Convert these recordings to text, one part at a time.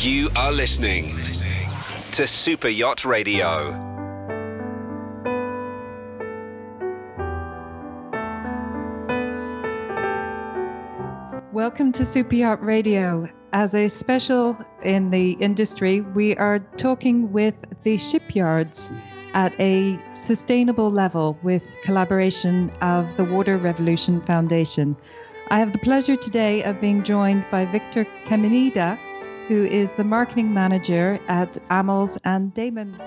You are listening to Super Yacht Radio. Welcome to Super Yacht Radio. As a special in the industry, we are talking with the shipyards at a sustainable level with collaboration of the Water Revolution Foundation. I have the pleasure today of being joined by Victor Caminada, who is the marketing manager at Amels and Damen.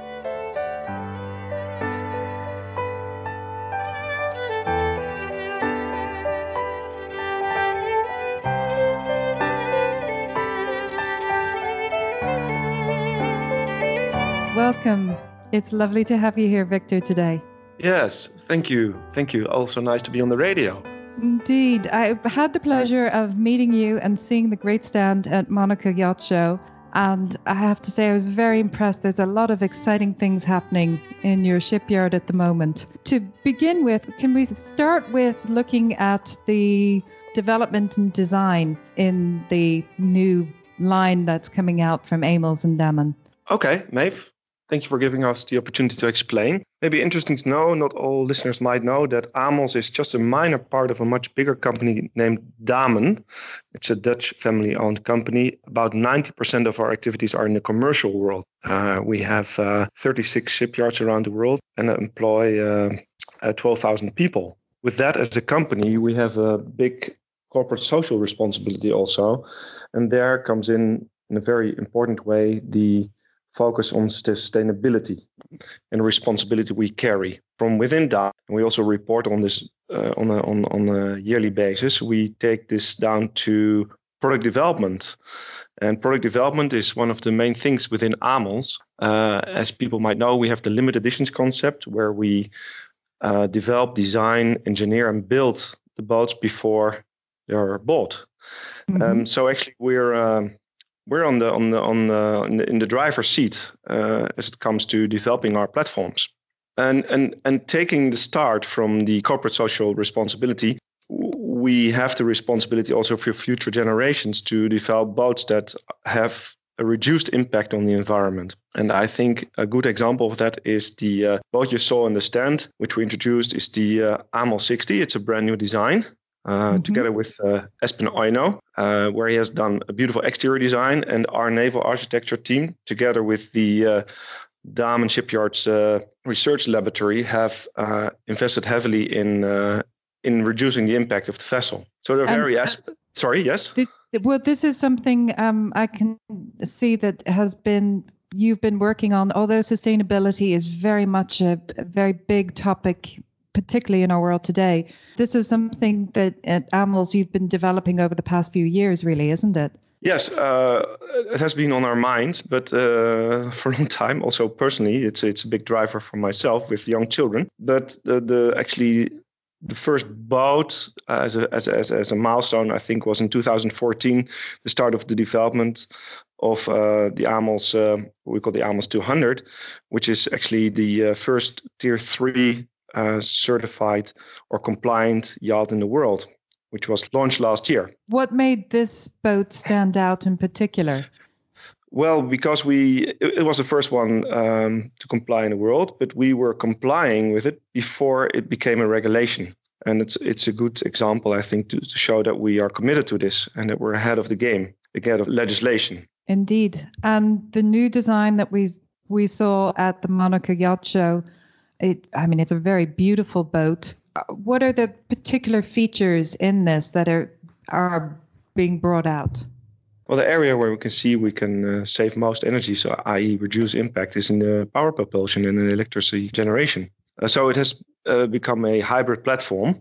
Welcome. It's lovely to have you here, Victor, today. Yes, thank you. Thank you. Also nice to be on the radio. Indeed. I had the pleasure of meeting you and seeing the great stand at Monaco Yacht Show. And I have to say, I was very impressed. There's a lot of exciting things happening in your shipyard at the moment. To begin with, can we start with looking at the development and design in the new line that's coming out from Amels and Damen? Okay, Maeve. Thank you for giving us the opportunity to explain. Maybe interesting to know, not all listeners might know that Amels is just a minor part of a much bigger company named Damen. It's a Dutch family owned company. About 90% of our activities are in the commercial world. Uh, we have uh, 36 shipyards around the world and employ uh, uh 12,000 people. With that as a company, we have a big corporate social responsibility also. And there comes in, in a very important way, the focus on sustainability and responsibility we carry from within that. And we also report on this uh, on, a, on, on a yearly basis. We take this down to product development. And product development is one of the main things within Amels. Uh, as people might know, we have the limited editions concept where we uh, develop, design, engineer, and build the boats before they're bought. Mm-hmm. Um, so actually, we're um, we're on the on the on the in the, in the driver's seat uh, as it comes to developing our platforms and and and taking the start from the corporate social responsibility we have the responsibility also for future generations to develop boats that have a reduced impact on the environment. And I think a good example of that is the uh, boat you saw in the stand, which we introduced, is the uh, Amels 60. It's a brand new design. Uh, mm-hmm. together with uh, Espen Oino, uh, where he has done a beautiful exterior design, and our naval architecture team, together with the uh, Damen Shipyards uh, Research Laboratory, have uh, invested heavily in in reducing the impact of the vessel. So they're very asp- sorry, yes. This, well, this is something um, I can see that has been you've been working on. Although sustainability is very much a, a very big topic particularly in our world today. This is something that at Amels you've been developing over the past few years, really, isn't it? Yes, uh, it has been on our minds, but uh, for a long time. Also, personally, it's it's a big driver for myself with young children. But the, the actually the first boat as a as, as as a milestone, I think, was in 2014, the start of the development of uh, the Amels, uh, we call the Amels 200, which is actually the uh, first tier three uh, certified or compliant yacht in the world, which was launched last year. What made this boat stand out in particular? Well, because we it, it was the first one um, to comply in the world, but we were complying with it before it became a regulation. And it's it's a good example, I think, to, to show that we are committed to this and that we're ahead of the game, ahead of legislation. Indeed, and the new design that we we saw at the Monaco Yacht Show it, I mean, it's a very beautiful boat. Uh, what are the particular features in this that are are being brought out? Well, the area where we can see we can uh, save most energy, so i.e., reduce impact, is in the power propulsion and in electricity generation. Uh, so it has uh, become a hybrid platform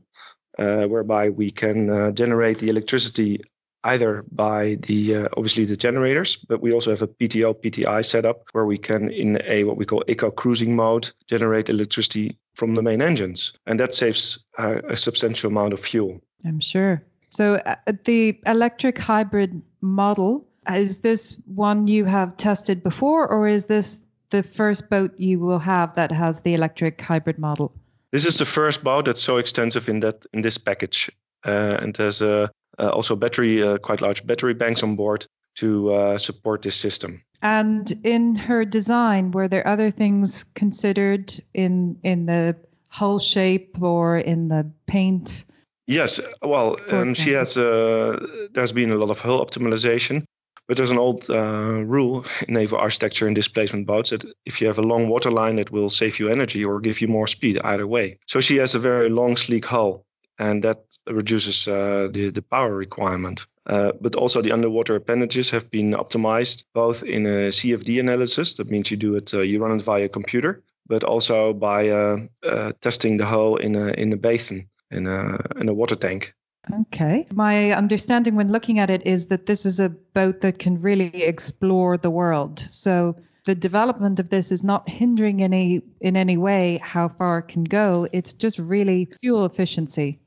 uh, whereby we can uh, generate the electricity either by the uh, obviously the generators, but we also have a PTO PTI setup where we can, in a what we call eco cruising mode, generate electricity from the main engines, and that saves uh, a substantial amount of fuel. I'm sure. So uh, the electric hybrid model is this one you have tested before, or is this the first boat you will have that has the electric hybrid model? This is the first boat that's so extensive in that in this package, uh, and there's a uh, also battery, uh, quite large battery banks on board to uh, support this system. And in her design, were there other things considered in in the hull shape or in the paint? Yes, well, um, she has. Uh, there's been a lot of hull optimization, but there's an old uh, rule in naval architecture and displacement boats that if you have a long water line, it will save you energy or give you more speed either way. So she has a very long, sleek hull, and that reduces uh, the the power requirement. Uh, but also the underwater appendages have been optimized both in a CFD analysis. That means you do it, uh, you run it via computer, but also by uh, uh, testing the hull in a in a basin in a in a water tank. Okay. My understanding when looking at it is that this is a boat that can really explore the world. So the development of this is not hindering any in any way how far it can go. It's just really fuel efficiency.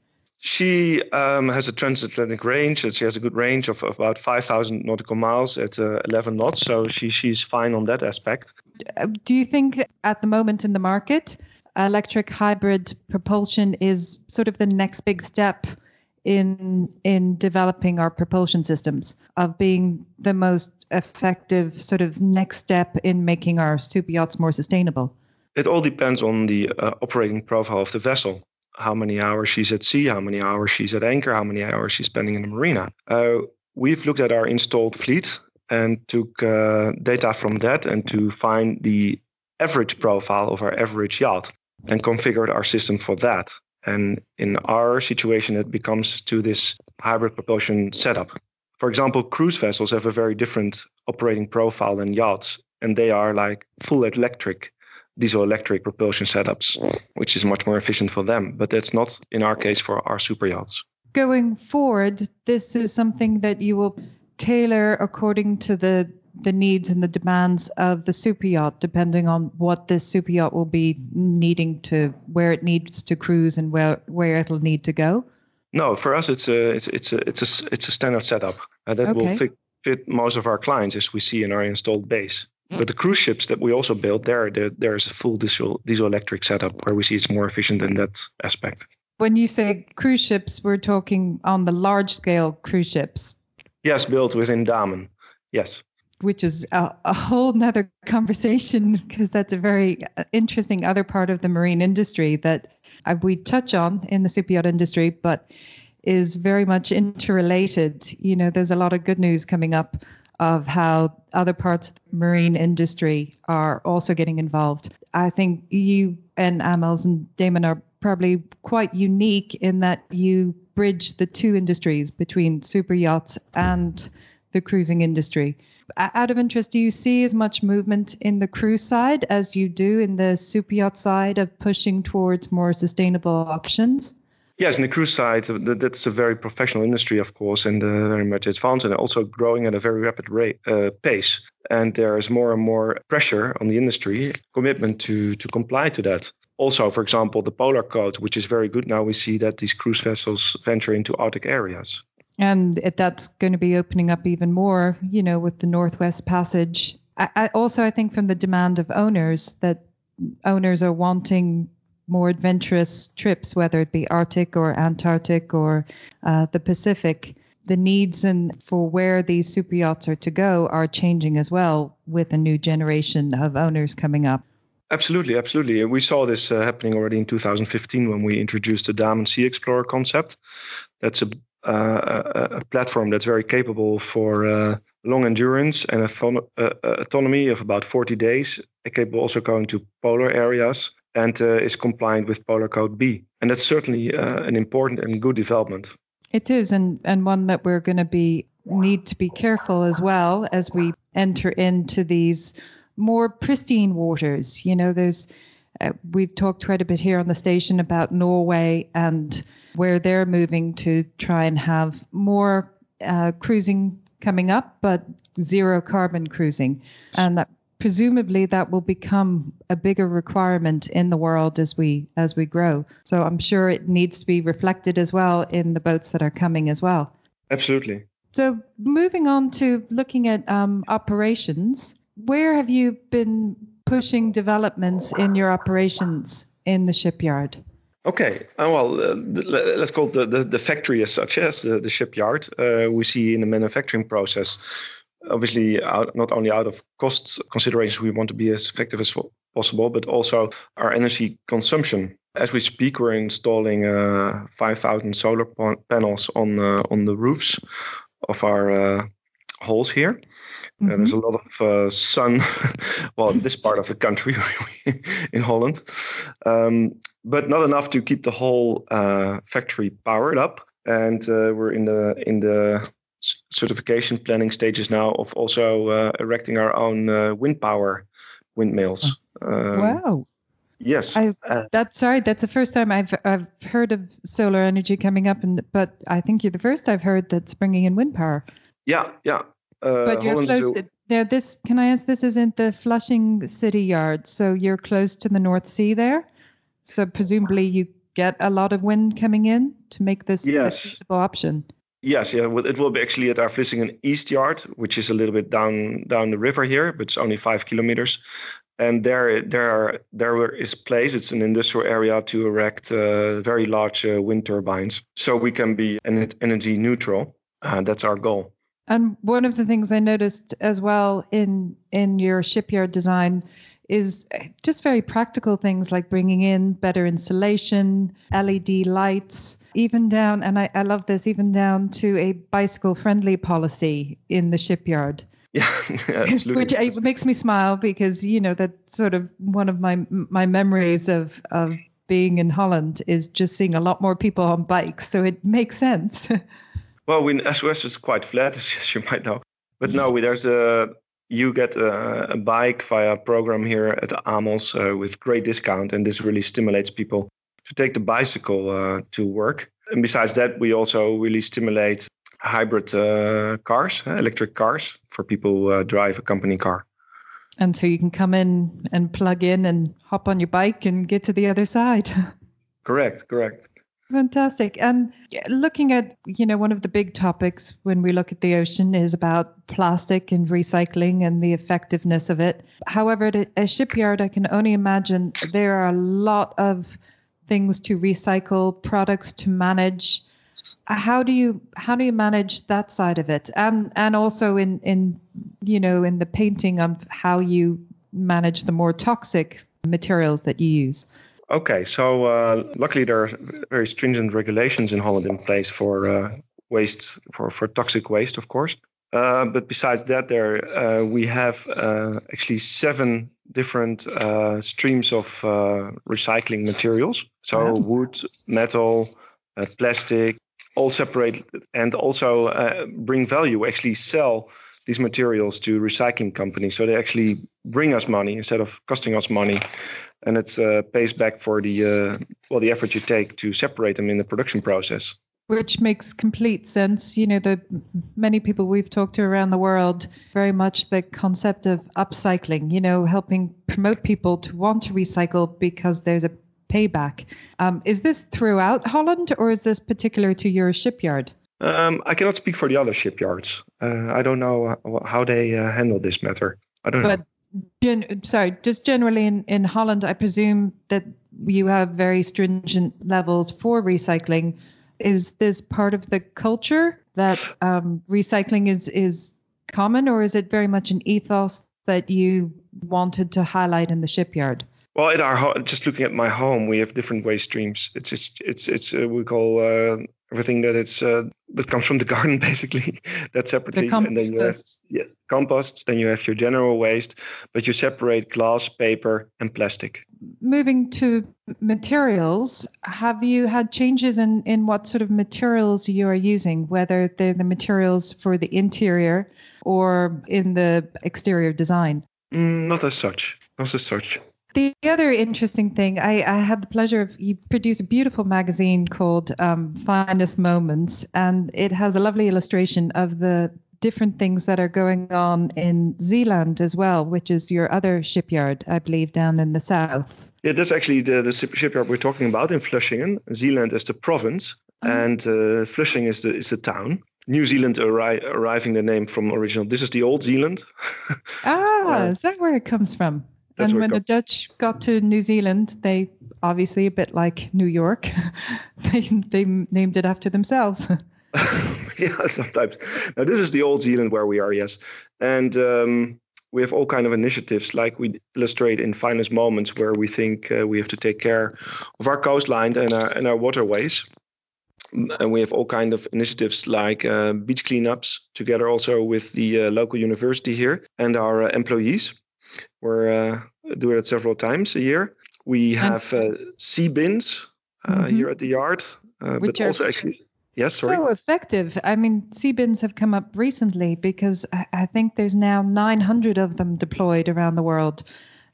She um, has a transatlantic range. And she has a good range of, of about 5,000 nautical miles at uh, 11 knots. So she, she's fine on that aspect. Uh, do you think at the moment in the market, electric hybrid propulsion is sort of the next big step in in developing our propulsion systems of being the most effective sort of next step in making our super yachts more sustainable it all depends on the uh, operating profile of the vessel how many hours she's at sea how many hours she's at anchor how many hours she's spending in the marina. Uh, we've looked at our installed fleet and took uh, data from that and to find the average profile of our average yacht and configured our system for that. And in our situation, it becomes to this hybrid propulsion setup. For example, cruise vessels have a very different operating profile than yachts, and they are like full electric, diesel electric propulsion setups, which is much more efficient for them. But that's not in our case for our super yachts. Going forward, this is something that you will tailor according to the the needs and the demands of the super yacht, depending on what this super yacht will be needing to, where it needs to cruise and where where it'll need to go? No, for us it's a it's it's a it's a it's a standard setup uh, that okay. will fit fit most of our clients as we see in our installed base. But the cruise ships that we also built there there is a full diesel diesel electric setup where we see it's more efficient in that aspect. When you say cruise ships, we're talking on the large scale cruise ships. Yes, built within Damen. Yes which is a, a whole nother conversation because that's a very uh, interesting other part of the marine industry that uh, we touch on in the super yacht industry, but is very much interrelated. You know, there's a lot of good news coming up of how other parts of the marine industry are also getting involved. I think you and Amels and Damen are probably quite unique in that you bridge the two industries between super yachts and the cruising industry out of interest, do you see as much movement in the cruise side as you do in the super yacht side of pushing towards more sustainable options? Yes, in the cruise side, that's a very professional industry, of course, and uh, very much advanced and also growing at a very rapid rate, uh, pace. And there is more and more pressure on the industry, commitment to to comply to that. Also, for example, the Polar Code, which is very good now, we see that these cruise vessels venture into Arctic areas and that's going to be opening up even more you know with the northwest passage I, I also i think from the demand of owners that owners are wanting more adventurous trips whether it be arctic or antarctic or uh, the pacific the needs and for where these super yachts are to go are changing as well with a new generation of owners coming up Absolutely, absolutely. We saw this uh, happening already in 2015 when we introduced the Damen Sea Explorer concept. That's a uh, a, a, platform that's very capable for uh, long endurance and a uh, autonomy of about 40 days, capable also going to polar areas and is compliant with Polar Code B. And that's certainly an important and good development. It is, and, and one that we're going to be need to be careful as well as we enter into these more pristine waters. You know, there's uh, we've talked quite a bit here on the station about Norway and where they're moving to try and have more uh, cruising coming up, but zero carbon cruising. And that, presumably that will become a bigger requirement in the world as we as we grow. So I'm sure it needs to be reflected as well in the boats that are coming as well. Absolutely. So moving on to looking at um, operations, where have you been pushing developments in your operations in the shipyard? Okay, uh, well, uh, let's call it the, the, the, factory as such, as the, the shipyard. Uh, we see in the manufacturing process, obviously, out, not only out of cost considerations, we want to be as effective as possible, but also our energy consumption. As we speak, we're installing uh, 5,000 solar panels on uh, on the roofs of our uh, halls here. Mm-hmm. there's a lot of uh, sun, well, in this part of the country in Holland, um, but not enough to keep the whole uh, factory powered up. And uh, we're in the in the certification planning stages now of also uh, erecting our own uh, wind power windmills. Um, wow. Yes. I, that's sorry. That's the first time I've I've heard of solar energy coming up, and but I think you're the first I've heard that's bringing in wind power. Yeah, yeah. Uh, but you're Holland close. To, now, this can I ask? This is in the Flushing City Yard, so you're close to the North Sea there. So presumably you get a lot of wind coming in to make this yes. a feasible option. Yes, yeah, it will be actually at our Vlissingen East Yard, which is a little bit down down the river here, but it's only five kilometers. And there, there, there is place. It's an industrial area to erect uh, very large uh, wind turbines, so we can be energy neutral. Uh, that's our goal. And one of the things I noticed as well in in your shipyard design is just very practical things like bringing in better insulation, LED lights, even down, and I, I love this, even down to a bicycle friendly policy in the shipyard. Yeah, absolutely. Which makes me smile because you know that's sort of one of my my memories of of being in Holland is just seeing a lot more people on bikes. So it makes sense. Well, in SOS is quite flat, as you might know. But no, there's a you get a, a bike via program here at Amels uh, with great discount, and this really stimulates people to take the bicycle uh, to work. And besides that, we also really stimulate hybrid uh, cars, uh, electric cars for people who uh, drive a company car. And so you can come in and plug in and hop on your bike and get to the other side. correct, correct. Fantastic. And looking at, you know, one of the big topics when we look at the ocean is about plastic and recycling and the effectiveness of it. However, at a shipyard, I can only imagine there are a lot of things to recycle, products to manage. How do you how do you manage that side of it? And and also in in you know in the painting of how you manage the more toxic materials that you use. Okay, so uh, luckily there are very stringent regulations in Holland in place for uh, waste, for, for toxic waste, of course. Uh, but besides that, there uh, we have uh, actually seven different uh, streams of recycling materials. So wood, metal, plastic, all separate, and also bring value. Actually, sell these materials to recycling companies. So they actually bring us money instead of costing us money, and it uh, pays back for the uh, well the effort you take to separate them in the production process. Which makes complete sense. You know, the many people we've talked to around the world very much the concept of upcycling. You know, helping promote people to want to recycle because there's a payback. Um, is this throughout Holland, or is this particular to your shipyard? Um, I cannot speak for the other shipyards. Uh, I don't know uh, how they uh, handle this matter. I don't but, know. Gen- sorry, just generally in, in Holland, I presume that you have very stringent levels for recycling. Is this part of the culture that um, recycling is is common, or is it very much an ethos that you wanted to highlight in the shipyard? Well, at our ho- just looking at my home, we have different waste streams. It's it's it's, it's uh, we call uh, everything that it's uh, that comes from the garden basically. That separately the and then you have yeah, composts then you have your general waste but you separate glass paper and plastic. Moving to materials have you had changes in in what sort of materials you are using whether they're the materials for the interior or in the exterior design? Mm, not as such not as such the other interesting thing, I, I had the pleasure of you produce a beautiful magazine called um, Finest Moments, and it has a lovely illustration of the different things that are going on in Zeeland as well, which is your other shipyard, I believe, down in the south. Yeah, that's actually the, the shipyard we're talking about in Vlissingen. Zeeland is the province, oh. and uh, Flushing is the is the town. New Zealand arri- arriving the name from original. This is the old Zealand. ah, uh, is that where it comes from? That's and when the Dutch got to New Zealand, they obviously a bit like New York, they they named it after themselves. yeah, sometimes. Now this is the old Zealand where we are, yes, and um, we have all kind of initiatives like we illustrate in finest moments where we think uh, we have to take care of our coastline and our and our waterways and we have all kind of initiatives like uh, beach cleanups together also with the uh, local university here and our uh, employees we uh, do it several times a year we have uh, sea bins uh, mm-hmm. here at the yard but also actually Yes, sorry. So effective. I mean, sea bins have come up recently because I think there's now 900 of them deployed around the world.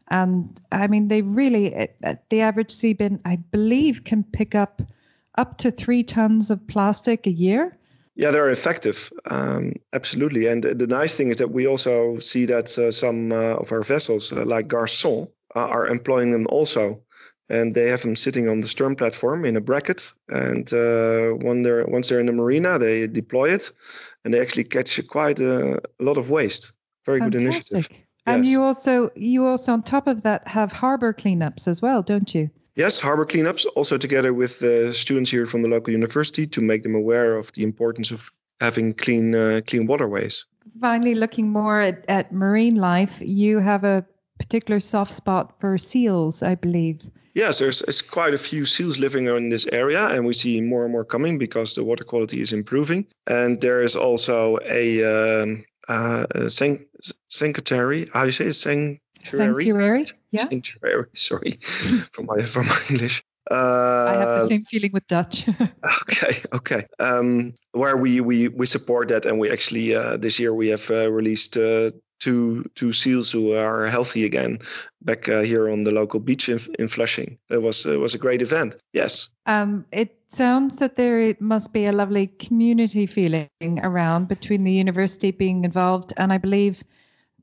And I mean, they really, the average sea bin, I believe, can pick up up to three tons of plastic a year. Yeah, they're effective. Um, absolutely. And the nice thing is that we also see that uh, some uh, of our vessels, uh, like Garçon, uh, are employing them also and they have them sitting on the stern platform in a bracket. And uh, when they're, once they're in the marina, they deploy it, and they actually catch quite a, a lot of waste. Very Fantastic. good initiative. And yes. you also you also on top of that have harbor cleanups as well, don't you? Yes, harbor cleanups also together with the students here from the local university to make them aware of the importance of having clean uh, clean waterways. Finally, looking more at, at marine life, you have a particular soft spot for seals, I believe. Yes, there's, there's, quite a few seals living in this area, and we see more and more coming because the water quality is improving. And there is also a, um, uh, a san- sanctuary. How do you say it? Sanctuary. Sanctuary. Yeah. Sanctuary. Sorry, for my from my English. Uh, I have the same feeling with Dutch. okay, okay. Um, where we we we support that, and we actually uh, this year we have uh, released uh, two two seals who are healthy again back uh, here on the local beach in, in Flushing. It was it was a great event. Yes. Um, it sounds that there must be a lovely community feeling around between the university being involved and I believe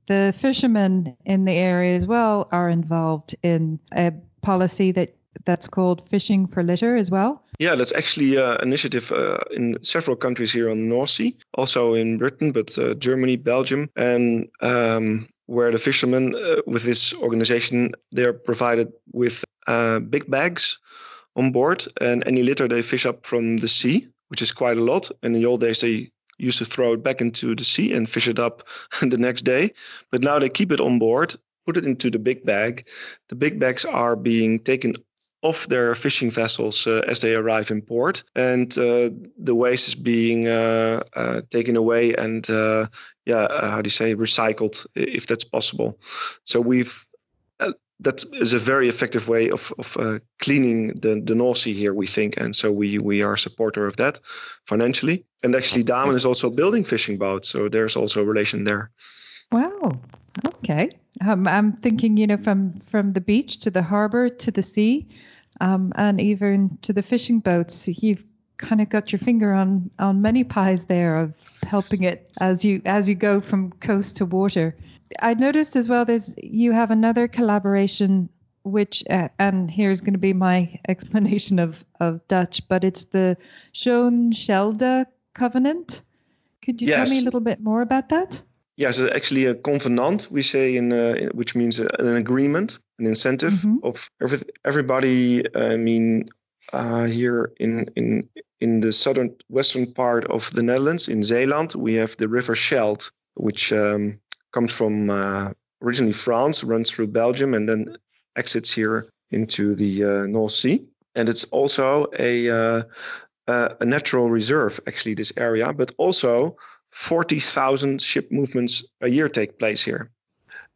the fishermen in the area as well are involved in a policy that that's called fishing for litter as well. Yeah, that's actually an initiative uh, in several countries here on the North Sea, also in Britain, but uh, Germany, Belgium, and um, where the fishermen uh, with this organization they're provided with uh, big bags on board, and any litter they fish up from the sea, which is quite a lot. And in the old days they used to throw it back into the sea and fish it up the next day, but now they keep it on board put it into the big bag. The big bags are being taken off their fishing vessels uh, as they arrive in port, and uh, the waste is being uh, uh taken away and uh, yeah, uh, how do you say, recycled if that's possible. So we've that is a very effective way of, of cleaning the, the North Sea here, we think, and so we we are a supporter of that financially. And actually, Damen is also building fishing boats, so there's also a relation there. Wow. Okay. Um, I'm thinking, you know, from from the beach to the harbor to the sea um, and even to the fishing boats. You've kind of got your finger on on many pies there of helping it as you as you go from coast to water. I noticed as well there's you have another collaboration which uh, and here's going to be my explanation of of Dutch, but it's the Schoon Schelde covenant. Could you yes. tell me a little bit more about that? Yes, it's actually a covenant we say in, uh, which means an agreement an incentive mm-hmm. of every, everybody. I mean, uh, here in in in the southern western part of the Netherlands, in Zeeland, we have the River Scheldt, which um, comes from uh, originally France, runs through Belgium, and then exits here into the uh, North Sea. And it's also a uh, a natural reserve, actually, this area, but also 40,000 ship movements a year take place here.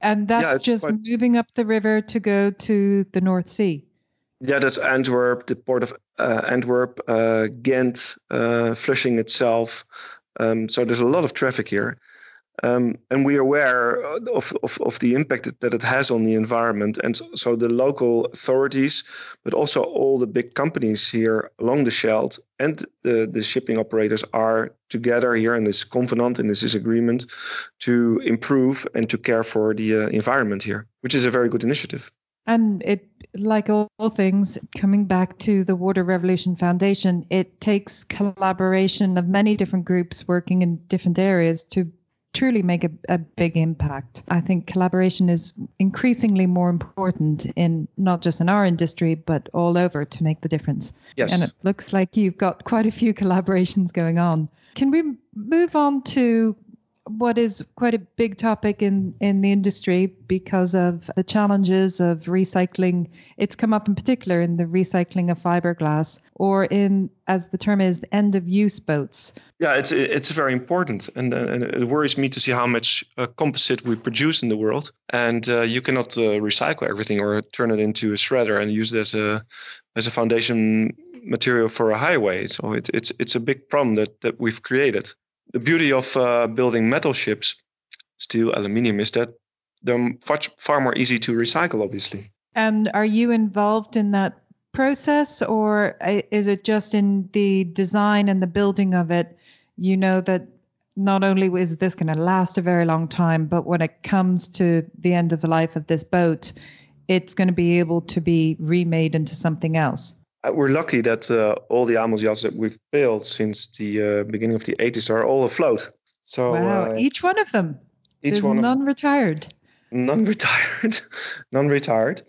And that's yeah, just quite... moving up the river to go to the North Sea. Yeah, that's Antwerp, the port of uh, Antwerp, uh, Ghent, uh, Flushing itself. Um, so there's a lot of traffic here. Um, and we are aware of, of, of, the impact that it has on the environment. And so the local authorities, but also all the big companies here along the Scheldt and the, the shipping operators are together here in this covenant, in this agreement, to improve and to care for the uh, environment here, which is a very good initiative. And it, like all things, coming back to the Water Revolution Foundation, it takes collaboration of many different groups working in different areas to truly make a, a big impact. I think collaboration is increasingly more important in not just in our industry, but all over to make the difference. Yes. And it looks like you've got quite a few collaborations going on. can we move on to what is quite a big topic in, in the industry because of the challenges of recycling. It's come up in particular in the recycling of fiberglass or in, as the term is, end of use boats. Yeah, it's it's very important, and, uh, and it worries me to see how much uh, composite we produce in the world, and uh, you cannot uh, recycle everything or turn it into a shredder and use it as a as a foundation material for a highway. So it's it's it's a big problem that that we've created the beauty of uh, building metal ships, steel, aluminium, is that they're much far more easy to recycle. Obviously. And are you involved in that process, or is it just in the design and the building of it? You know that not only is this going to last a very long time, but when it comes to the end of the life of this boat, it's going to be able to be remade into something else. Uh, we're lucky that uh, all the Amels yachts that we've built since the uh, beginning of the 80s are all afloat. So wow, uh, each one of them. Each There's one non-retired. Non-retired, non-retired.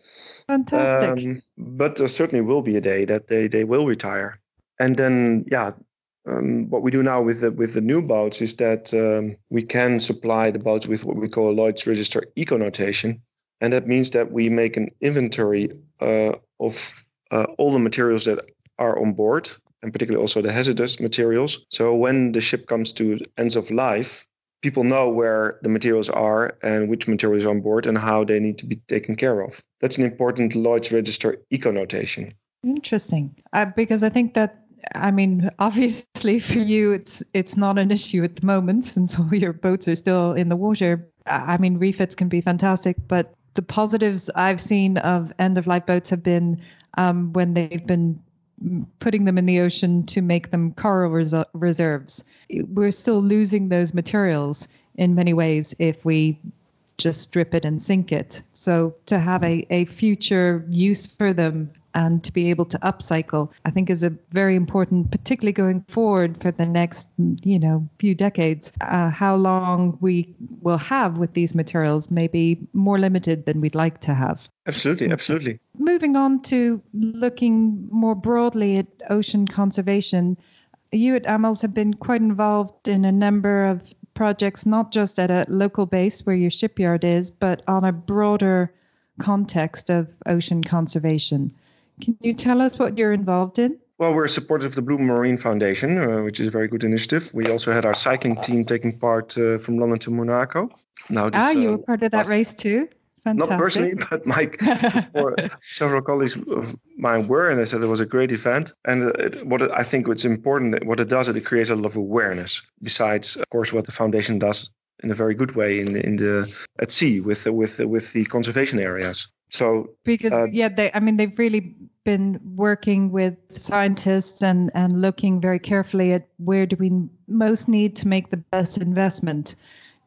Fantastic. Um, but there certainly will be a day that they they will retire, and then yeah. Um, what we do now with the with the new boats is that um, we can supply the boats with what we call a Lloyd's Register eco notation, and that means that we make an inventory uh, of uh, all the materials that are on board, and particularly also the hazardous materials. So when the ship comes to ends of life, people know where the materials are and which materials are on board and how they need to be taken care of. That's an important Lloyd's Register eco notation. Interesting, uh, because I think that I mean, obviously for you, it's it's not an issue at the moment since all your boats are still in the water. I mean, refits can be fantastic, but the positives I've seen of end of life boats have been um, when they've been putting them in the ocean to make them coral res- reserves. We're still losing those materials in many ways if we just strip it and sink it. So to have a, a future use for them and to be able to upcycle, I think is a very important, particularly going forward for the next, you know, few decades. Uh, how long we will have with these materials may be more limited than we'd like to have. Absolutely, absolutely. Moving on to looking more broadly at ocean conservation, you at Amels have been quite involved in a number of projects, not just at a local base where your shipyard is, but on a broader context of ocean conservation. Can you tell us what you're involved in? Well, we're supportive of the Blue Marine Foundation, uh, which is a very good initiative. We also had our cycling team taking part uh, from London to Monaco. Now, this, ah, you uh, were part of that last, race too. Fantastic. Not personally, but my several colleagues of mine were, and they said it was a great event. And it, what it, I think what's important, what it does, is it creates a lot of awareness. Besides, of course, what the foundation does in a very good way in the, in the at sea with the, with the, with the conservation areas. So because uh, yeah, they I mean they've really been working with scientists and and looking very carefully at where do we most need to make the best investment.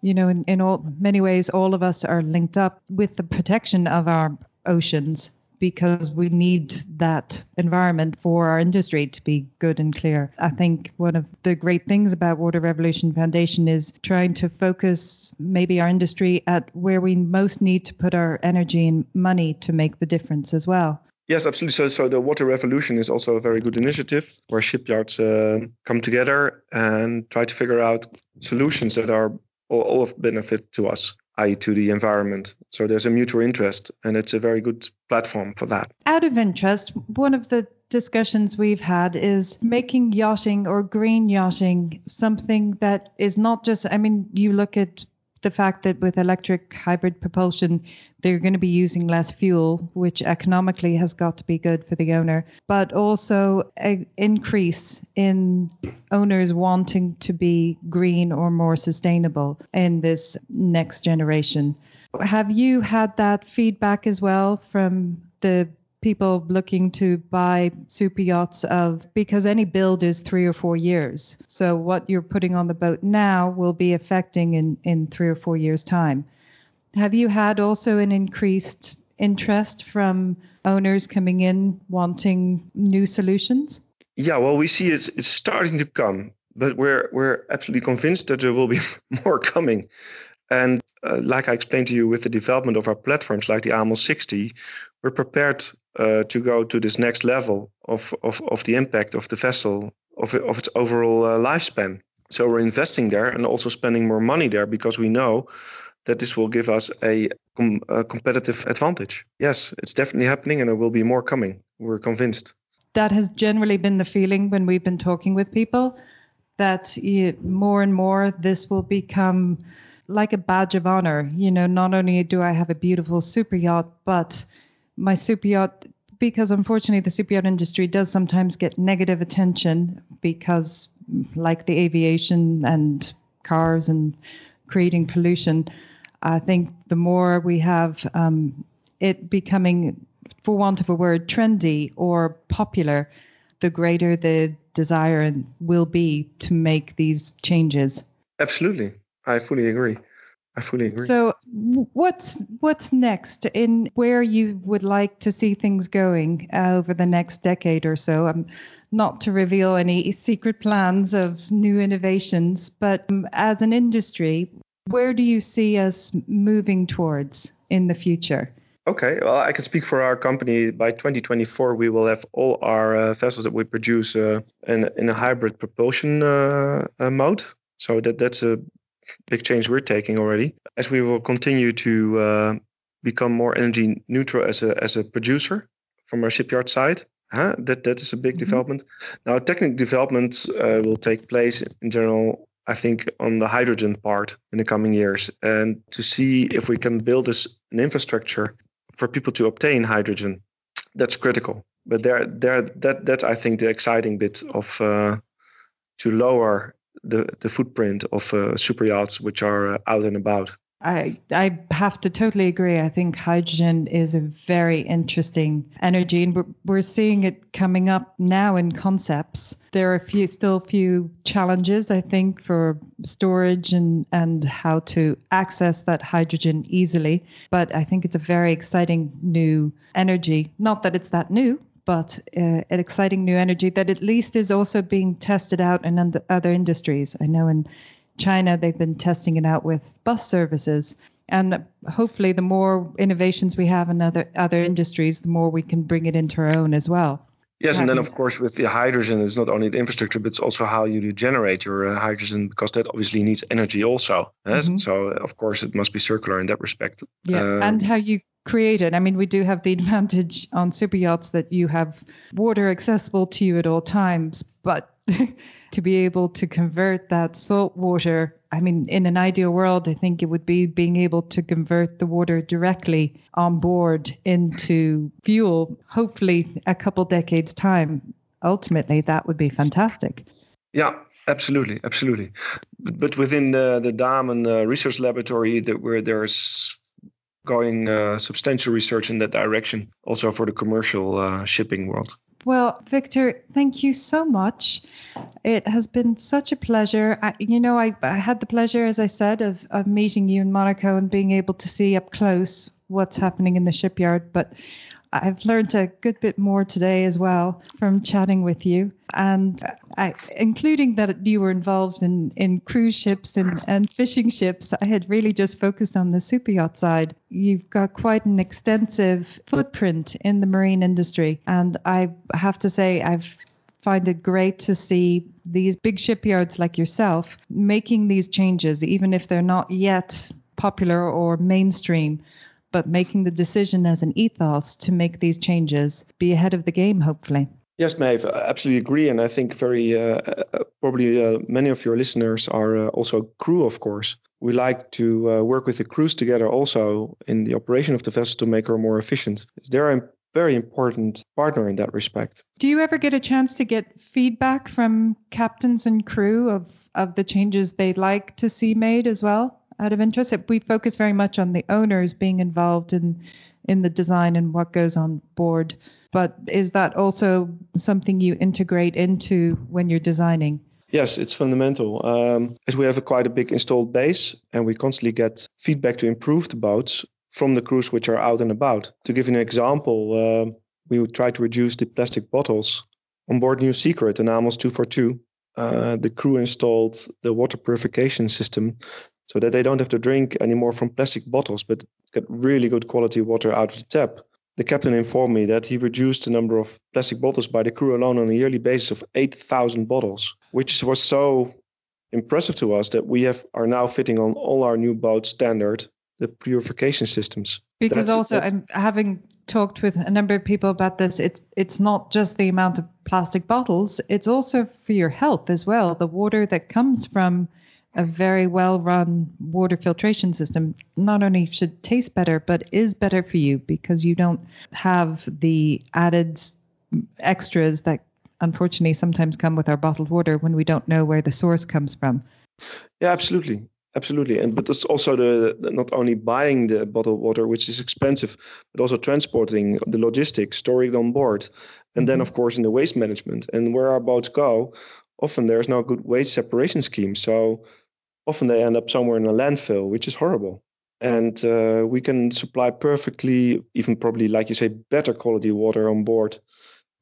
You know, in, in all many ways, all of us are linked up with the protection of our oceans because we need that environment for our industry to be good and clear. I think one of the great things about Water Revolution Foundation is trying to focus maybe our industry at where we most need to put our energy and money to make the difference as well. Yes, absolutely. So, so the Water Revolution is also a very good initiative where shipyards uh, come together and try to figure out solutions that are all, all of benefit to us i.e., to the environment. So there's a mutual interest, and it's a very good platform for that. Out of interest, one of the discussions we've had is making yachting or green yachting something that is not just, I mean, you look at the fact that with electric hybrid propulsion, they're going to be using less fuel, which economically has got to be good for the owner, but also an increase in owners wanting to be green or more sustainable in this next generation. Have you had that feedback as well from the people looking to buy super yachts of because any build is three or four years. So what you're putting on the boat now will be affecting in, in three or four years' time. Have you had also an increased interest from owners coming in wanting new solutions? Yeah, well, we see it's, it's starting to come, but we're we're absolutely convinced that there will be more coming. And uh, like I explained to you with the development of our platforms like the Amels 60, we're prepared uh, to go to this next level of, of, of the impact of the vessel, of, of its overall uh, lifespan. So we're investing there and also spending more money there because we know that this will give us a, a competitive advantage. Yes, it's definitely happening and there will be more coming. We're convinced. That has generally been the feeling when we've been talking with people that more and more this will become like a badge of honor. You know, not only do I have a beautiful super yacht, but my super yacht, because unfortunately the super yacht industry does sometimes get negative attention because, like the aviation and cars and creating pollution, I think the more we have um, it becoming, for want of a word, trendy or popular, the greater the desire will be to make these changes. Absolutely. I fully agree. I fully agree. So, what's what's next in where you would like to see things going uh, over the next decade or so? I'm not to reveal any secret plans of new innovations, but um, as an industry, where do you see us moving towards in the future? Okay, well, I can speak for our company. By 2024, we will have all our uh, vessels that we produce uh, in, in a hybrid propulsion uh, uh mode. So that that's a big change we're taking already. As we will continue to uh, become more energy neutral as a as a producer from our shipyard side. Huh? That that is a big mm-hmm. development. Now, technical development uh, will take place in general I think, on the hydrogen part in the coming years, and to see if we can build this an infrastructure for people to obtain hydrogen. That's critical. But there, there, that that's I think the exciting bit of uh, to lower the the footprint of uh, super yachts which are uh, out and about. I I have to totally agree. I think hydrogen is a very interesting energy, and we're we're seeing it coming up now in concepts. There are a few still a few challenges, I think, for storage and and how to access that hydrogen easily. But I think it's a very exciting new energy. Not that it's that new, but uh, an exciting new energy that at least is also being tested out in other industries. I know in China, they've been testing it out with bus services. And hopefully, the more innovations we have in other other industries, the more we can bring it into our own as well. Yes, and then of course with the hydrogen, it's not only the infrastructure, but it's also how you generate your uh, hydrogen because that obviously needs energy also. Yes? Mm-hmm. So of course it must be circular in that respect. Yeah, um, and how you create it. I mean, we do have the advantage on super yachts that you have water accessible to you at all times, but to be able to convert that salt water. I mean, in an ideal world, I think it would be being able to convert the water directly on board into fuel, hopefully a couple decades' time. Ultimately, that would be fantastic. Yeah, absolutely, absolutely. But within the the Damen uh, Research Laboratory, that where there's going uh, substantial research in that direction, also for the commercial uh, shipping world. Well, Victor, thank you so much. It has been such a pleasure. I, you know, I, I had the pleasure, as I said, of, of meeting you in Monaco and being able to see up close what's happening in the shipyard. But I've learned a good bit more today as well from chatting with you, and I, including that you were involved in, in cruise ships and, and fishing ships. I had really just focused on the super yacht side. You've got quite an extensive footprint in the marine industry, and I have to say, I've find it great to see these big shipyards like yourself making these changes, even if they're not yet popular or mainstream but making the decision as an ethos to make these changes, be ahead of the game, hopefully. Yes, Maeve, I absolutely agree. And I think very uh, uh, probably uh, many of your listeners are uh, also crew, of course. We like to uh, work with the crews together also in the operation of the vessel to make her more efficient. They're a very important partner in that respect. Do you ever get a chance to get feedback from captains and crew of, of the changes they'd like to see made as well? out of interest? We focus very much on the owners being involved in in the design and what goes on board. But is that also something you integrate into when you're designing? Yes, it's fundamental. Um, as we have a quite a big installed base, and we constantly get feedback to improve the boats from the crews which are out and about. To give you an example, uh, we would try to reduce the plastic bottles on board New Secret and Amels 242. Uh, the crew installed the water purification system so that they don't have to drink anymore from plastic bottles, but get really good quality water out of the tap. The captain informed me that he reduced the number of plastic bottles by the crew alone on a yearly basis of 8,000 bottles, which was so impressive to us that we have are now fitting on all our new boats standard the purification systems. Because that's, also, that's, I'm having talked with a number of people about this. It's it's not just the amount of plastic bottles; it's also for your health as well. The water that comes from a very well run water filtration system not only should taste better, but is better for you because you don't have the added extras that unfortunately sometimes come with our bottled water when we don't know where the source comes from. Yeah, absolutely absolutely and but it's also the, the, not only buying the bottled water which is expensive but also transporting the logistics storing it on board and then mm-hmm. of course in the waste management and where our boats go often there's no good waste separation scheme so often they end up somewhere in a landfill which is horrible. And uh, we can supply perfectly even probably like you say better quality water on board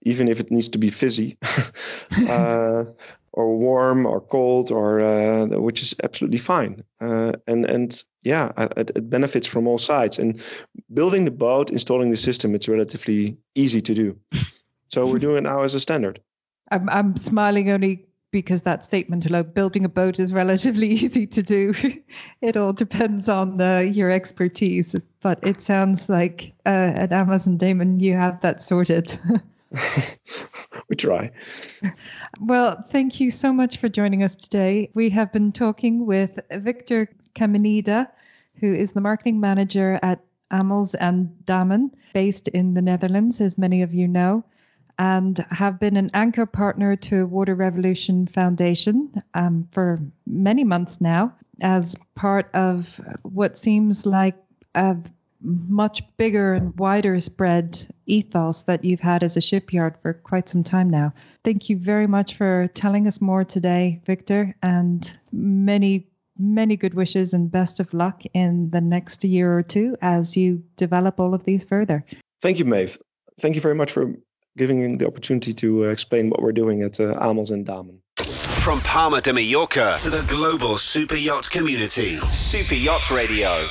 even if it needs to be fizzy uh, or warm or cold or uh, which is absolutely fine. Uh, and and yeah it, it, benefits from all sides. And building the boat installing the system it's relatively easy to do. So we're doing it now as a standard. I'm, I'm smiling only because that statement alone building a boat is relatively easy to do it all depends on the, your expertise but it sounds like uh, at Amels Damen, you have that sorted we try. Well, thank you so much for joining us today. We have been talking with Victor Caminada, who is the marketing manager at Amels and Damen, based in the Netherlands, as many of you know, and have been an anchor partner to Water Revolution Foundation um, for many months now as part of what seems like a much bigger and wider spread ethos that you've had as a shipyard for quite some time now. Thank you very much for telling us more today, Victor, and many, many good wishes and best of luck in the next year or two as you develop all of these further. Thank you, Maeve. Thank you very much for giving the opportunity to uh, explain what we're doing at uh, Amels and Damen. From Palma de Mallorca to the global super yacht community, Super Yacht Radio.